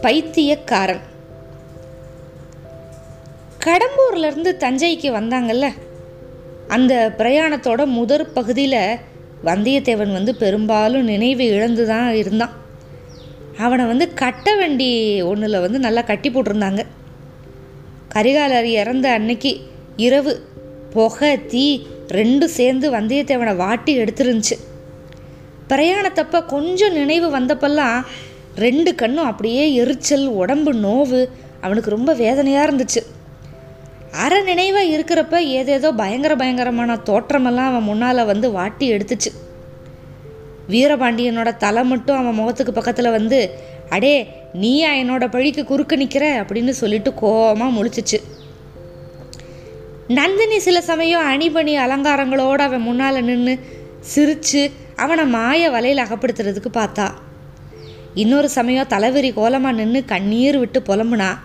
பைத்தியக்காரன். கடம்பூர்லேருந்து தஞ்சைக்கு வந்தாங்கல்ல? அந்த பிரயாணத்தோட முதற் பகுதியில் வந்தியத்தேவன் வந்து பெரும்பாலும் நினைவு இழந்து தான் இருந்தான். அவனை வந்து கட்ட வண்டி ஒன்றில் வந்து நல்லா கட்டி போட்டிருந்தாங்க. கரிகாலர் இறந்த அன்னைக்கு இரவு புகை தீ ரெண்டும் சேர்ந்து வந்தியத்தேவனை வாட்டி எடுத்துருந்துச்சு. பிரயாணத்தப்ப கொஞ்சம் நினைவு வந்தப்பெல்லாம் ரெண்டு கண்ணும் அப்படியே எரிச்சல் உடம்பு நோவு. அவனுக்கு ரொம்ப வேதனையாக இருந்துச்சு. அரை நினைவாக இருக்கிறப்ப ஏதேதோ பயங்கர பயங்கரமான தோற்றமெல்லாம் அவன் முன்னால் வந்து வாட்டி எடுத்துச்சு. வீரபாண்டியனோட தலை மட்டும் அவன் முகத்துக்கு பக்கத்தில் வந்து அடே நீயா என்னோட பழிக்கு குறுக்க நிற்கிற அப்படின்னு சொல்லிட்டு கோபமாக முழிச்சிச்சு. நந்தினி சில சமயம் அணிபணி அலங்காரங்களோடு அவன் முன்னால் நின்று சிரித்து அவனை மாய வலையில் அகப்படுத்துறதுக்கு பார்த்தா இன்னொரு சமயம் தலைவரி கோலமாக நின்று கண்ணீர் விட்டு புலம்புனா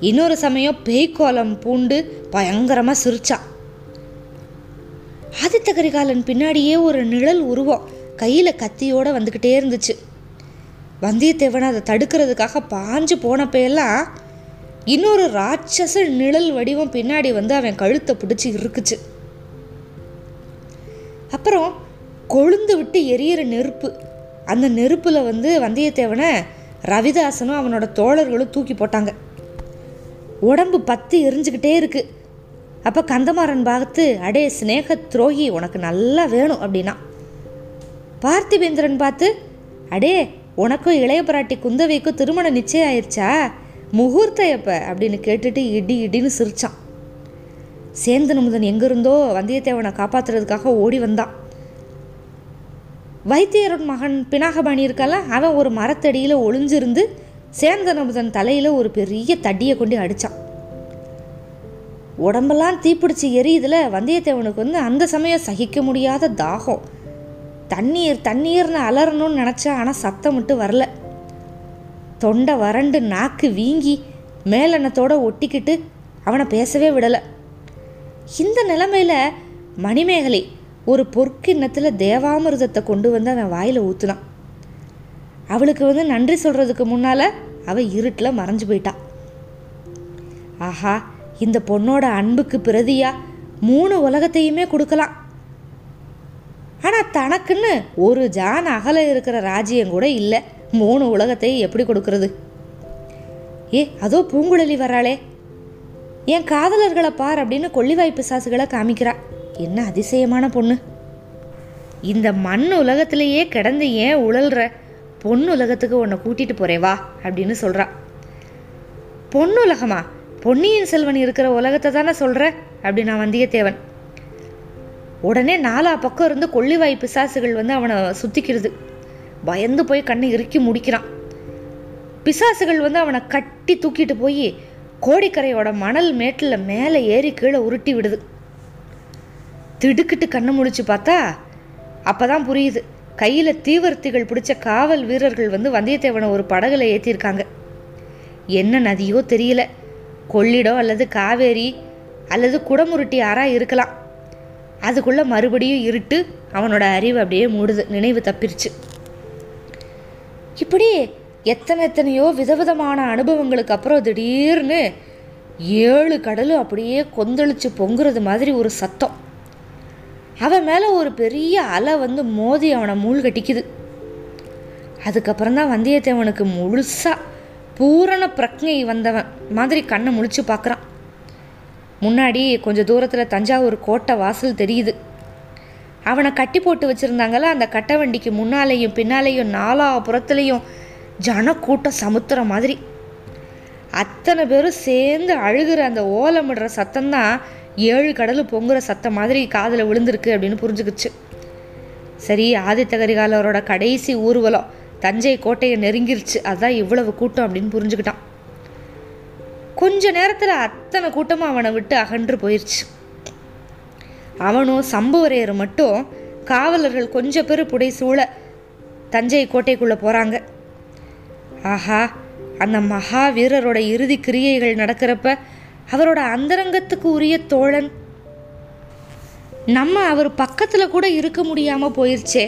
இன்னொரு சமயம் பேய்க்கோலம் பூண்டு பயங்கரமாக சிரிச்சான் ஆதித்த கரிகாலன் பின்னாடியே ஒரு நிழல் உருவம் கையில் கத்தியோடு வந்துக்கிட்டே இருந்துச்சு. வந்தியத்தேவன் அதை தடுக்கிறதுக்காக பாஞ்சு போனப்பெல்லாம் இன்னொரு ராட்சச நிழல் வடிவம் பின்னாடி வந்து அவன் கழுத்தை பிடிச்சி இருக்குச்சு அப்புறம் கொழுந்து விட்டு எரியிற நெருப்பு அந்த நெருப்பில் வந்து வந்தியத்தேவனை ரவிதாசனும் அவனோட தோழர்களும் தூக்கி போட்டாங்க. உடம்பு பத்து எரிஞ்சுக்கிட்டே இருக்குது அப்போ கந்தமாறன் பார்த்து அடே ஸ்னேக துரோகி உனக்கு நல்லா வேணும் அப்படின்னா. பார்த்திபேந்திரன் பார்த்து அடே உனக்கும் இளைய பிராட்டி குந்தவைக்கும் திருமணம் நிச்சயம் ஆயிடுச்சா? முகூர்த்தம் எப்ப? அப்படின்னு கேட்டுட்டு இடி இடின்னு சிரிச்சான். சேந்தன் முதன் எங்கிருந்தோ வந்தியத்தேவனை காப்பாத்துறதுக்காக ஓடி வந்தான். வைத்தியரன் மகன் பினாகபாணி இருக்கல அவன் ஒரு மரத்தடியில் ஒளிஞ்சிருந்து சேந்தனமுதன் தலையில் ஒரு பெரிய தடியை கொண்டு அடித்தான் உடம்பெல்லாம் தீப்பிடிச்சு எரியுதுல வந்தியத்தேவனுக்கு வந்து அந்த சமயம் சகிக்க முடியாத தாகம். தண்ணீர் தண்ணீர்னு அலறணும்னு நினச்சா ஆனால் சத்தம் மட்டும் வரல. தொண்டை வறண்டு நாக்கு வீங்கி மேலெண்ணத்தோட ஒட்டிக்கிட்டு அவனை பேசவே விடலை. இந்த நிலைமையில் மணிமேகலை ஒரு பொற்கிண்ணத்தில் தேவாமிர்தத்தை கொண்டு வந்து அவன் வாயில் ஊற்றுனான் அவளுக்கு வந்து நன்றி சொல்கிறதுக்கு முன்னால் அவள் இருட்டில் மறைஞ்சு போயிட்டான் ஆஹா இந்த பொண்ணோட அன்புக்கு பிரதியாக மூணு உலகத்தையுமே கொடுக்கலாம். ஆனால் தனக்குன்னு ஒரு ஜான் அகல இருக்கிற ராஜ்யம் கூட இல்லை. மூணு உலகத்தையும் எப்படி கொடுக்கறது? ஏ அதோ பூங்குழலி வராளே என் காதலர்களை பார் அப்படின்னு கொள்ளிவாய் பிசாசுகளை காமிக்கிறா. என்ன அதிசயமான பொண்ணு. இந்த மண் உலகத்திலேயே கிடந்து ஏன் உழல்ற? பொண்ணுலகத்துக்கு உன்னை கூட்டிட்டு போறேன் வா அப்படின்னு சொல்றா. பொண்ணு பொன்னியின் செல்வன் இருக்கிற உலகத்தை தானே சொல்ற அப்படின்னா வந்தியத்தேவன். உடனே நாலா பக்கம் இருந்து கொள்ளிவாய் பிசாசுகள் வந்து அவனை சுத்திக்கிறது. பயந்து போய் கண்ணை இறுக்கி முடிக்கிறான். பிசாசுகள் வந்து அவனை கட்டி தூக்கிட்டு போய் கோடிக்கரையோட மணல் மேட்டில் மேலே ஏறி கீழே உருட்டி விடுது. திடுக்கிட்டு கண்ணை முழிச்சு பார்த்தா அப்பதான் புரியுது. கையில் தீவிரத்திகள் பிடிச்ச காவல் வீரர்கள் வந்து வந்தியத்தேவனை ஒரு படகுல ஏற்றிருக்காங்க என்ன நதியோ தெரியல. கொள்ளிடம் அல்லது காவேரி அல்லது குடமுருட்டி ஆறா இருக்கலாம். அதுக்குள்ளே மறுபடியும் இருட்டு அவனோட அறிவு அப்படியே மூடுது. நினைவு தப்பிருச்சு. இப்படி எத்தனை எத்தனையோ விதவிதமான அனுபவங்களுக்கு அப்புறம் திடீர்னு ஏழு கடலும் அப்படியே கொந்தளிச்சு பொங்குறது மாதிரி ஒரு சத்தம். அவன் மேலே ஒரு பெரிய அலை வந்து மோதி அவனை மூழ்கட்டிக்குது அதுக்கப்புறம் தான் வந்தியத்தேவனுக்கு முழுசாக பூரண பிரக்ஞை வந்தவன் மாதிரி கண்ணை முழிச்சு பார்க்குறான் முன்னாடி கொஞ்சம் தூரத்தில் தஞ்சாவூர் கோட்டை வாசல் தெரியுது. அவனை கட்டி போட்டு வச்சுருந்தாங்கள அந்த கட்டை வண்டிக்கு முன்னாலேயும் பின்னாலேயும் நாலா புறத்துலேயும் ஜனக்கூட்டம் சமுத்திரம் மாதிரி. அத்தனை பேரும் சேர்ந்து அழுகிற அந்த ஓலமிடுற சத்தம்தான் ஏழு கடல் பொங்குற சத்தம் மாதிரி காதில் விழுந்திருக்கு அப்படின்னு புரிஞ்சுக்கிச்சு. சரி ஆதித்த கரிகாலரோட கடைசி ஊர்வலம் தஞ்சை கோட்டையை நெருங்கிருச்சு. அதான் இவ்வளவு கூட்டம் அப்படின்னு புரிஞ்சுக்கிட்டான். கொஞ்ச நேரத்தில் அத்தனை கூட்டமும் அவனை விட்டு அகன்று போயிடுச்சு அவனும் சம்புவரையர் மட்டும் காவலர்கள் கொஞ்சம் பேர் புடை சூழ தஞ்சை கோட்டைக்குள்ளே போகிறாங்க ஆஹா அந்த மகா வீரரோட இறுதி கிரியைகள் நடக்கிறப்ப அவரோட அந்தரங்கத்துக்கு உரிய தோழன். நம்ம அவர் பக்கத்தில் கூட இருக்க முடியாமல் போயிருச்சே.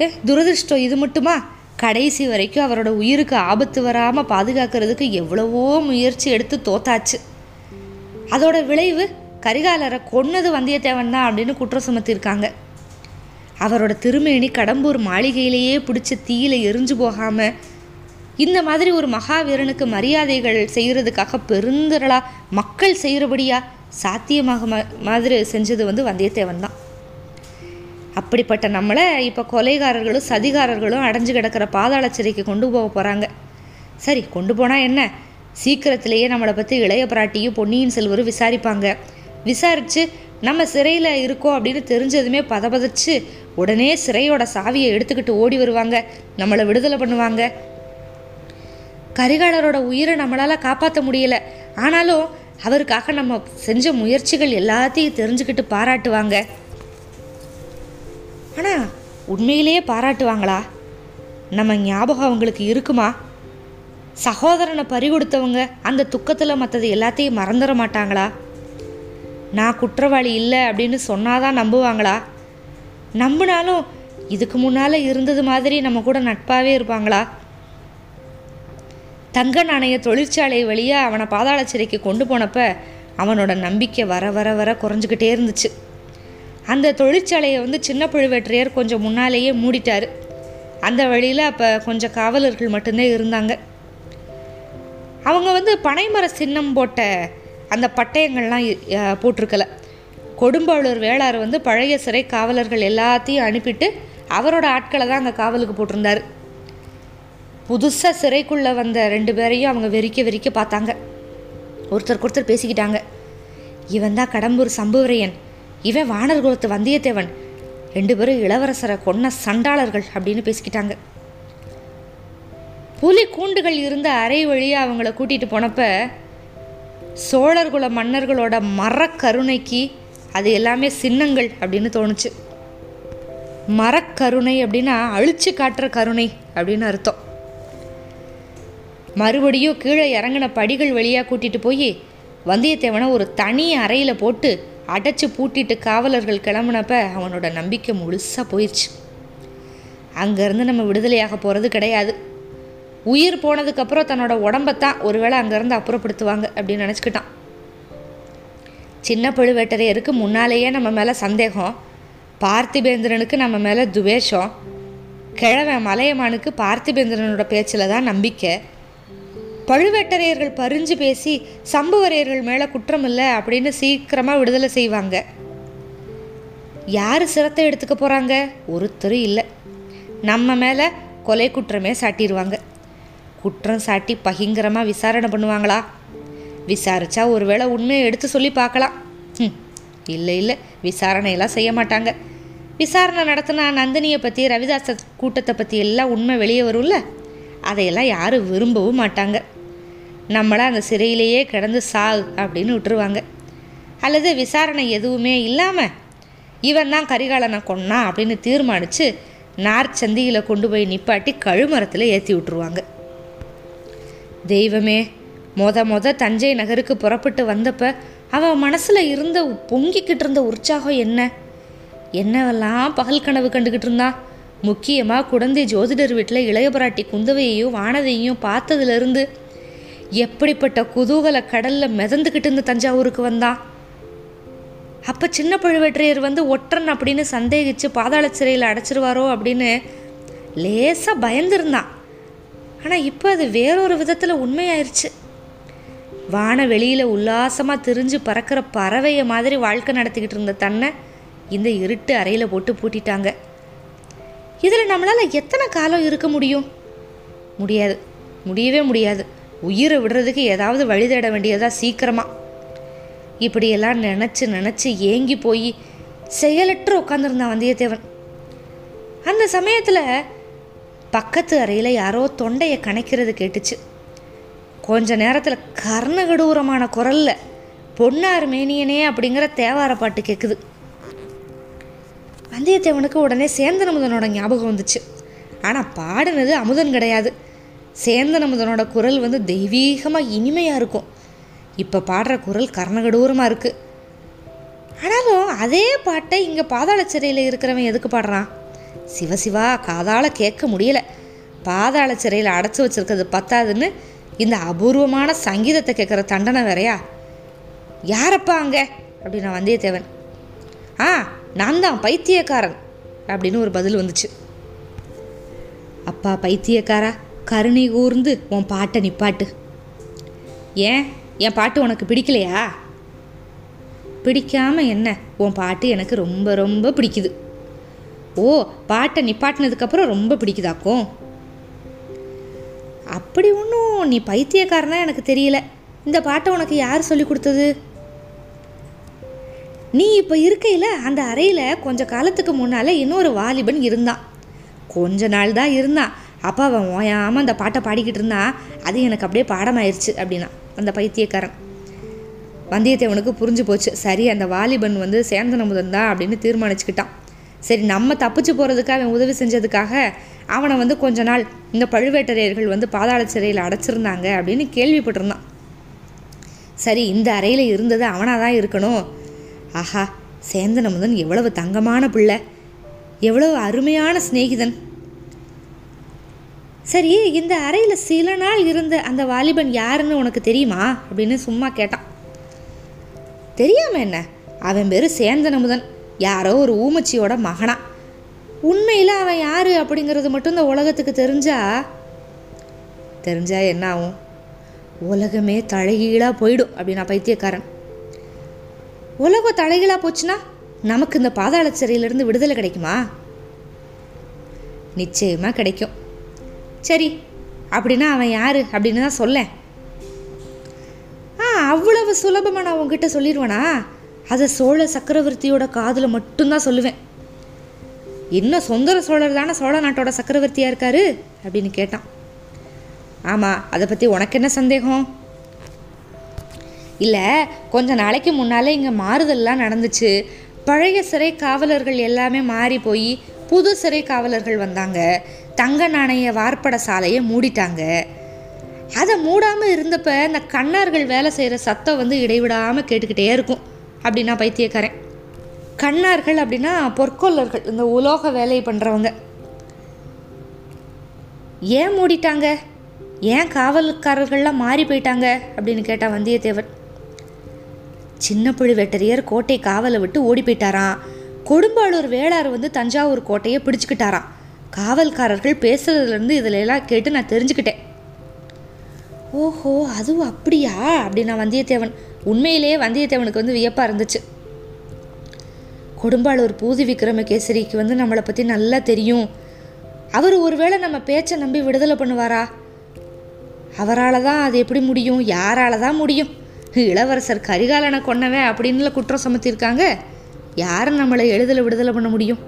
ஏ துரதிருஷ்டம் இது மட்டுமா? கடைசி வரைக்கும் அவரோட உயிருக்கு ஆபத்து வராமல் பாதுகாக்கிறதுக்கு எவ்வளவோ முயற்சி எடுத்து தோத்தாச்சு. அதோட விளைவு கரிகாலரை கொன்னது வந்தியத்தேவன் தான் அப்படின்னு குற்றம் சுமத்தியிருக்காங்க அவரோட திருமேனி கடம்பூர் மாளிகையிலேயே பிடிச்ச தீயில எரிஞ்சு போகாமல் இந்த மாதிரி ஒரு மகாவீரனுக்கு மரியாதைகள் செய்கிறதுக்காக பெருந்திரளா மக்கள் செய்கிறபடியா சாத்தியமாக மாதிரி செஞ்சது வந்து வந்தியத்தேவன் தான். அப்படிப்பட்ட நம்மளை இப்போ கொலைகாரர்களும் சதிகாரர்களும் அடைஞ்சு கிடக்கிற பாதாள சிறைக்கு கொண்டு போக போகிறாங்க சரி கொண்டு போனால் என்ன? சீக்கிரத்திலேயே நம்மளை பற்றி இளைய பிராட்டியும் பொன்னியின் செல்வரும் விசாரிப்பாங்க. விசாரித்து நம்ம சிறையில் இருக்கோம் அப்படின்னு தெரிஞ்சதுமே பதபதச்சு உடனே சிறையோட சாவியை எடுத்துக்கிட்டு ஓடி வருவாங்க. நம்மளை விடுதலை பண்ணுவாங்க. கரிகாலரோட உயிரை நம்மளால் காப்பாற்ற முடியல. ஆனாலும் அவருக்காக நம்ம செஞ்ச முயற்சிகள் எல்லாத்தையும் தெரிஞ்சுக்கிட்டு பாராட்டுவாங்க. ஆனால் உண்மையிலேயே பாராட்டுவாங்களா? நம்ம ஞாபகம் அவங்களுக்கு இருக்குமா? சகோதரனை பறி கொடுத்தவங்க அந்த துக்கத்தில் மற்றது எல்லாத்தையும் மறந்துட மாட்டாங்களா? நான் குற்றவாளி இல்லை அப்படின்னு சொன்னாதான் நம்புவாங்களா? நம்பினாலும் இதுக்கு முன்னால் இருந்தது மாதிரி நம்ம கூட நட்பாகவே இருப்பாங்களா? தங்க நாணய தொழிற்சாலை வழியாக அவனை பாதாள சிறைக்கு கொண்டு போனப்ப அவனோட நம்பிக்கை வர வர வர குறைஞ்சிக்கிட்டே இருந்துச்சு. அந்த தொழிற்சாலையை வந்து சின்ன பழுவேற்றையர் கொஞ்சம் முன்னாலேயே மூடிட்டார். அந்த வழியில் அப்போ கொஞ்சம் காவலர்கள் மட்டும்தான் இருந்தாங்க. அவங்க வந்து பனைமர சின்னம் போட்ட அந்த பட்டயங்கள்லாம் போட்டிருக்கல. கொடும்பாளூர் வேளார் வந்து பழைய சிறை காவலர்கள் எல்லாத்தையும் அனுப்பிட்டு அவரோட ஆட்களை தான் அங்கே காவலுக்கு போட்டிருந்தாரு. புதுசாக சிறைக்குள்ளே வந்த ரெண்டு பேரையும் அவங்க வெறிக்க வெறிக்க பார்த்தாங்க. ஒருத்தருக்கு ஒருத்தர் பேசிக்கிட்டாங்க. இவன் தான் கடம்பூர் சம்புவரையன். இவன் வானர் குலத்து வந்தியத்தேவன். ரெண்டு பேரும் இளவரசரை கொன்ன சண்டாளர்கள் அப்படின்னு பேசிக்கிட்டாங்க. புலி கூண்டுகள் இருந்த அறை வழியாக அவங்கள கூட்டிகிட்டு போனப்ப சோழர்குல மன்னர்களோட மரக்கருணைக்கு அது எல்லாமே சின்னங்கள் அப்படின்னு தோணுச்சு. மரக்கருணை அப்படின்னா அழிச்சு காட்டுற கருணை அப்படின்னு அர்த்தம். மறுபடியும் கீழே இறங்கின படிகள் வழியாக கூட்டிட்டு போய் வந்தியத்தேவனை ஒரு தனி அறையில் போட்டு அடைச்சு பூட்டிட்டு காவலர்கள் கிளம்புனப்ப அவனோட நம்பிக்கை முழுசாக போயிடுச்சு அங்கேருந்து நம்ம விடுதலையாக போகிறது கிடையாது. உயிர் போனதுக்கப்புறம் தன்னோட உடம்பைத்தான் ஒருவேளை அங்கேருந்து அப்புறப்படுத்துவாங்க அப்படின்னு நினச்சிக்கிட்டான். சின்ன பழுவேட்டரையருக்கு முன்னாலேயே நம்ம மேலே சந்தேகம். பார்த்திபேந்திரனுக்கு நம்ம மேலே துவேஷம். கிழவன் மலையமானுக்கு பார்த்திபேந்திரனோட பேச்சில் தான் நம்பிக்கை. பழுவேட்டரையர்கள் பறிஞ்சு பேசி சம்புவரையர்கள் மேலே குற்றம் இல்லை அப்படின்னு சீக்கிரமாக விடுதலை செய்வாங்க. யார் சிரத்தை எடுத்துக்க போகிறாங்க ஒருத்தரும் இல்லை. நம்ம மேலே கொலை குற்றமே சாட்டிடுவாங்க குற்றம் சாட்டி பகிங்கரமாக விசாரணை பண்ணுவாங்களா? விசாரிச்சா ஒருவேளை உண்மையை எடுத்து சொல்லி பார்க்கலாம். ம் இல்லை இல்லை. விசாரணையெல்லாம் செய்ய மாட்டாங்க. விசாரணை நடத்தினா நந்தினியை பற்றி ரவிதாச கூட்டத்தை பற்றி எல்லாம் உண்மை வெளியே வரும்ல? அதையெல்லாம் யாரும் விரும்பவும் மாட்டாங்க. நம்மளை அந்த சிறையிலேயே கிடந்து சாகு அப்படின்னு விட்டுருவாங்க. அல்லது விசாரணை எதுவுமே இல்லாமல் இவன் தான் கரிகாலனை கொன்னா அப்படின்னு தீர்மானித்து நார்ச்சந்தியில் கொண்டு போய் நிப்பாட்டி கழுமரத்தில் ஏற்றி விட்டுருவாங்க. தெய்வமே மொத மொத தஞ்சை நகருக்கு புறப்பட்டு வந்தப்ப அவன் மனசில் இருந்த பொங்கிக்கிட்டு இருந்த உற்சாகம் என்ன? என்னவெல்லாம் பகல் கனவு கண்டுக்கிட்டு இருந்தான் முக்கியமாக குழந்தை ஜோதிடர் வீட்டில் இளையபராட்டி குந்தவையையும் வானதையும் பார்த்ததுலேருந்து எப்படிப்பட்ட குதூகல கடலில் மிதந்துக்கிட்டு இருந்த தஞ்சாவூருக்கு வந்தான் அப்போ சின்ன பழுவேற்றையர் வந்து ஒற்றன் அப்படின்னு சந்தேகித்து பாதாள சிறையில் அடைச்சிருவாரோ அப்படின்னு லேசாக பயந்துருந்தான் ஆனால் இப்போ அது வேறொரு விதத்தில் உண்மையாயிருச்சு. வான வெளியில் உல்லாசமாக திரிஞ்சு பறக்கிற பறவையை மாதிரி வாழ்க்கை நடத்திக்கிட்டு இருந்த தன்னை இந்த இருட்டு அறையில் போட்டு பூட்டிட்டாங்க. இதில் நம்மளால் எத்தனை காலம் இருக்க முடியும்? முடியாது. முடியவே முடியாது. உயிரை விடுறதுக்கு ஏதாவது வழி தேட வேண்டியதா சீக்கிரமாக இப்படியெல்லாம் நினச்சி நினச்சி ஏங்கி போய் செயலற்று உட்காந்துருந்தான் வந்தியத்தேவன். அந்த சமயத்தில் பக்கத்து அறையில் யாரோ தொண்டையை கணக்கிறது கேட்டுச்சு. கொஞ்ச நேரத்தில் கர்ணகடூரமான குரலில் பொன்னார் மேனியனே அப்படிங்கிற தேவார பாட்டு கேட்குது வந்தியத்தேவனுக்கு உடனே சேந்தன் அமுதனோட ஞாபகம் வந்துச்சு. ஆனால் பாடினது அமுதன் கிடையாது. சேந்தன் அமுதனோட குரல் வந்து தெய்வீகமாக இனிமையாக இருக்கும். இப்போ பாடுற குரல் கர்ணகடூரமாக இருக்குது ஆனாலும் அதே பாட்டை இங்கே பாதாள சிறையில் இருக்கிறவன் எதுக்கு பாடுறான்? சிவசிவா காதால் கேட்க முடியல. பாதாள சிறையில் அடைச்சி வச்சுருக்கிறது பத்தாதுன்னு இந்த அபூர்வமான சங்கீதத்தை கேட்குற தண்டனை வேறையா? யாரப்பா அங்கே? அப்படின்னா வந்தியத்தேவன். ஆ நான் தான் பைத்தியக்காரன் அப்படின்னு ஒரு பதில் வந்துச்சு. அப்பா பைத்தியக்காரா? கருணை கூர்ந்து உன் பாட்டை நிப்பாட்டு. ஏன்? என் பாட்டு உனக்கு பிடிக்கலையா? பிடிக்காம என்ன? உன் பாட்டு எனக்கு ரொம்ப ரொம்ப பிடிக்குது. ஓ பாட்டை நிப்பாட்டினதுக்கப்புறம் ரொம்ப பிடிக்குதாக்கும்? அப்படி ஒன்றும் நீ பைத்தியக்காரனா எனக்கு தெரியல. இந்த பாட்டை உனக்கு யார் சொல்லி கொடுத்தது? நீ இப்போ இருக்கையில் அந்த அறையில் கொஞ்ச காலத்துக்கு முன்னால் இன்னொரு வாலிபன் இருந்தான். கொஞ்ச நாள் தான் இருந்தான். அப்போ அவன் ஓயாமல் அந்த பாட்டை பாடிக்கிட்டு இருந்தான் அது எனக்கு அப்படியே பாடமாயிருச்சு அப்படின்னா அந்த பைத்தியக்காரன். வந்தியத்தேவனுக்கு புரிஞ்சு போச்சு. சரி அந்த வாலிபன் வந்து சேந்தன முதன் தான் அப்படின்னு தீர்மானிச்சுக்கிட்டான். சரி நம்ம தப்பிச்சு போகிறதுக்காக அவன் உதவி செஞ்சதுக்காக அவனை வந்து கொஞ்ச நாள் இந்த பழுவேட்டரையர்கள் வந்து பாதாள சிறையில் அடைச்சிருந்தாங்க அப்படின்னு கேள்விப்பட்டிருந்தான். சரி இந்த அறையில் இருந்தது அவனாக தான் இருக்கணும். ஆஹா சேந்தன முதன் எவ்வளவு தங்கமான பிள்ளை. எவ்வளவு அருமையான சிநேகிதன். சரி இந்த அறையில் சில நாள் இருந்த அந்த வாலிபன் யாருன்னு உனக்கு தெரியுமா? அப்படின்னு சும்மா கேட்டான். தெரியாம என்ன? அவன் பேர் சேந்தன் அமுதன் யாரோ ஒரு ஊமச்சியோட மகனா. உண்மையில் அவன் யாரு அப்படிங்கிறது மட்டும் இந்த உலகத்துக்கு தெரிஞ்சா? தெரிஞ்சா என்ன ஆகும்? உலகமே தழகீழாக போயிடும் அப்படின்னா பைத்தியக்காரன். உலகம் தலைகளாக போச்சுன்னா நமக்கு இந்த பாதாள சிறையிலிருந்து விடுதலை கிடைக்குமா? நிச்சயமாக கிடைக்கும். சரி அப்படின்னா அவன் யாரு அப்படின்னு தான் சொல்லேன். ஆ அவ்வளவு சுலபமாக நான் உங்ககிட்ட சொல்லிடுவேனா அதை சோழ சக்கரவர்த்தியோட காதில் மட்டும்தான் சொல்லுவேன். இன்னும் சுந்தர சோழர் தானே சோழ நாட்டோட சக்கரவர்த்தியாக இருக்காரு? அப்படின்னு கேட்டான். ஆமாம் அதை பற்றி உனக்கு என்ன சந்தேகம்? இல்லை கொஞ்ச நாளைக்கு முன்னால் இங்கே மாறுதல்லாம் நடந்துச்சு. பழைய சிறை காவலர்கள் எல்லாமே மாறி போய் புது சிறை காவலர்கள் வந்தாங்க. தங்க நாணய வார்ப்பட சாலையை மூடிட்டாங்க. அதை மூடாமல் இருந்தப்ப இந்த கண்ணார்கள் வேலை செய்கிற சத்தம் வந்து இடைவிடாமல் கேட்டுக்கிட்டே இருக்கும் அப்படின்னா பைத்தியக்காரன். கண்ணார்கள் அப்படின்னா பொற்கொள்ளர்கள் இந்த உலோக வேலை பண்ணுறவங்க ஏன் மூடிட்டாங்க? ஏன் காவல்காரர்கள்லாம் மாறி போயிட்டாங்க? அப்படின்னு கேட்டால் வந்தியத்தேவன். சின்ன பழுவேட்டரையர் கோட்டை காவலை விட்டு ஓடி போயிட்டாராம் கொடும்பாளூர் வேளார் வந்து தஞ்சாவூர் கோட்டையை பிடிச்சிக்கிட்டாராம். காவல்காரர்கள் பேசுறதுலேருந்து இதில் எல்லாம் கேட்டு நான் தெரிஞ்சுக்கிட்டேன். ஓஹோ அதுவும் அப்படியா? அப்படின்னா வந்தியத்தேவன் உண்மையிலேயே வந்தியத்தேவனுக்கு வந்து வியப்பாக இருந்துச்சு. கொடும்பாளூர் பூதி விக்ரமகேசரிக்கு வந்து நம்மளை பற்றி நல்லா தெரியும். அவர் ஒருவேளை நம்ம பேச்சை நம்பி விடுதலை பண்ணுவாரா? அவரால் தான் அது எப்படி முடியும்? யாரால தான் முடியும்? இளவரசர் கரிகாலனை கொன்னவன் அப்படின்னு குற்றம் சுமத்தியிருக்காங்க யார் நம்மளை எழுதலை விடுதலை பண்ண முடியும்?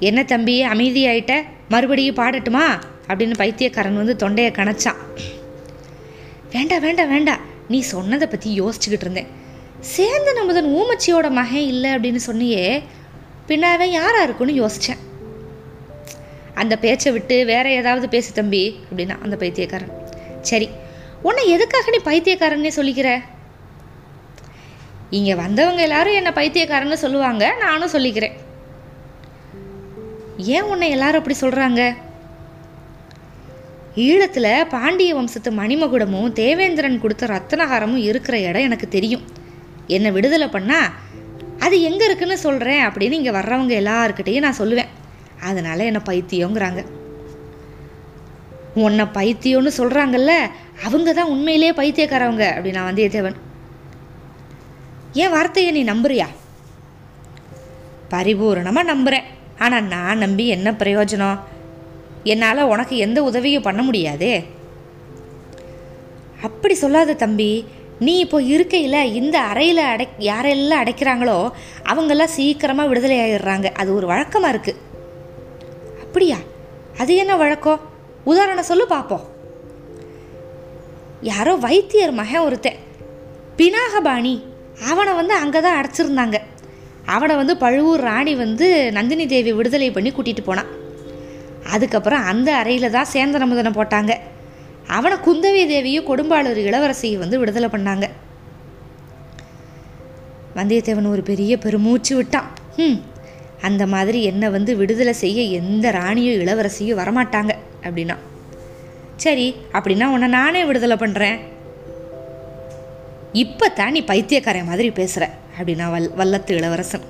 என்ன தம்பி அமைதியாயிட்ட? மறுபடியும் பாடட்டுமா? அப்படின்னு பைத்தியக்காரன் வந்து தொண்டையை கணச்சான் வேண்டாம் வேண்டாம் வேண்டாம் நீ சொன்னதை பற்றி யோசிச்சுக்கிட்டு இருந்தேன். சேர்ந்த நமதன் ஊமச்சியோட மகன் இல்லை அப்படின்னு சொன்னியே பின்னாவே யாராக இருக்குன்னு யோசித்தேன் அந்த பேச்சை விட்டு வேற ஏதாவது பேசு தம்பி அப்படின்னா அந்த பைத்தியக்காரன். சரி உன்னை எதுக்காக நீ பைத்தியக்காரன்னே சொல்லிக்கிற? இங்கே வந்தவங்க எல்லாரும் என்னை பைத்தியக்காரன்னு சொல்லுவாங்க நானும் சொல்லிக்கிறேன். ஏன் உன்னை எல்லாரும் அப்படி சொல்கிறாங்க ஈழத்தில் பாண்டிய வம்சத்து மணிமகுடமும் தேவேந்திரன் கொடுத்த ரத்தனகாரமும் இருக்கிற இடம் எனக்கு தெரியும். என்னை விடுதலை பண்ணால் அது எங்கே இருக்குன்னு சொல்கிறேன் அப்படின்னு இங்கே வர்றவங்க எல்லாருக்கிட்டேயும் நான் சொல்லுவேன். அதனால் என்னை பைத்தியங்கிறாங்க. உன்னை பைத்தியம்னு சொல்கிறாங்கல்ல அவங்க தான் உண்மையிலேயே பைத்தியக்காரவங்க அப்படின்னா வந்தியத்தேவன். ஏன் வார்த்தையை நீ நம்புறியா? பரிபூரணமாக நம்புகிறேன் ஆனால் நான் நம்பி என்ன பிரயோஜனம்? என்னால் உனக்கு எந்த உதவியும் பண்ண முடியாதே. அப்படி சொல்லாத தம்பி நீ இப்போ இருக்கையில் இந்த அறையில் அடை யாரெல்லாம் அடைக்கிறாங்களோ அவங்கெல்லாம் சீக்கிரமாக விடுதலை ஆகிடுறாங்க அது ஒரு வழக்கமாக இருக்குது அப்படியா? அது என்ன வழக்கம்? உதாரணம் சொல்லு பார்ப்போம் யாரோ வைத்தியர் மகன் ஒருத்தன். பினாகபாணி அவனை வந்து அங்கே தான் அடைச்சிருந்தாங்க. அவனை வந்து பழுவூர் ராணி வந்து நந்தினி தேவி விடுதலை பண்ணி கூட்டிகிட்டு போனான். அதுக்கப்புறம் அந்த அறையில் தான் சேந்தனமுதனை போட்டாங்க. அவனை குந்தவி தேவியும் கொடும்பாளூர் இளவரசியை வந்து விடுதலை பண்ணாங்க. வந்தியத்தேவன் ஒரு பெரிய பெருமூச்சு விட்டான். ம் அந்த மாதிரி என்னை வந்து விடுதலை செய்ய எந்த ராணியோ இளவரசியும் வரமாட்டாங்க. அப்படின்னா. சரி அப்படின்னா உன்னை நானே விடுதலை பண்ணுறேன் இப்போ தான் நீ பைத்தியக்காரன் மாதிரி பேசுகிற அப்படின்னா வல் வல்லத்து இளவரசன்.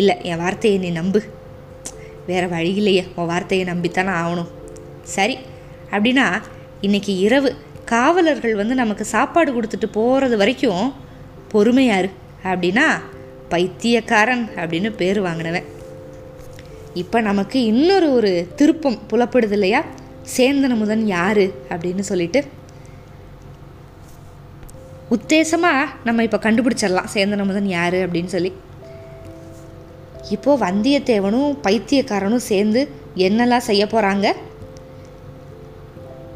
இல்லை என் வார்த்தையை நீ நம்பு. வேறு வழி இல்லையே உன் வார்த்தையை நம்பித்தானே ஆகணும். சரி அப்படின்னா இன்னைக்கு இரவு காவலர்கள் வந்து நமக்கு சாப்பாடு கொடுத்துட்டு போகிறது வரைக்கும் பொறுமையாரு அப்படின்னா பைத்தியக்காரன் அப்படின்னு பேர் வாங்கினவன். இப்போ நமக்கு இன்னொரு ஒரு திருப்பம் புலப்படுது இல்லையா? சேந்தன முதன் யாரு? அப்படின்னு சொல்லிட்டு. உத்தேசமாக நம்ம இப்போ கண்டுபிடிச்சிடலாம். சேந்தன முதன் யாரு அப்படின்னு சொல்லி. இப்போது வந்தியத்தேவனும் பைத்தியக்காரனும் சேர்ந்து என்னெல்லாம் செய்ய போகிறாங்க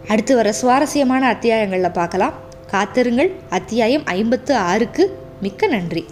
அடுத்து வர சுவாரஸ்யமான அத்தியாயங்களில் பார்க்கலாம். காத்திருங்கள். அத்தியாயம் ஐம்பத்து ஆறுக்கு மிக்க நன்றி.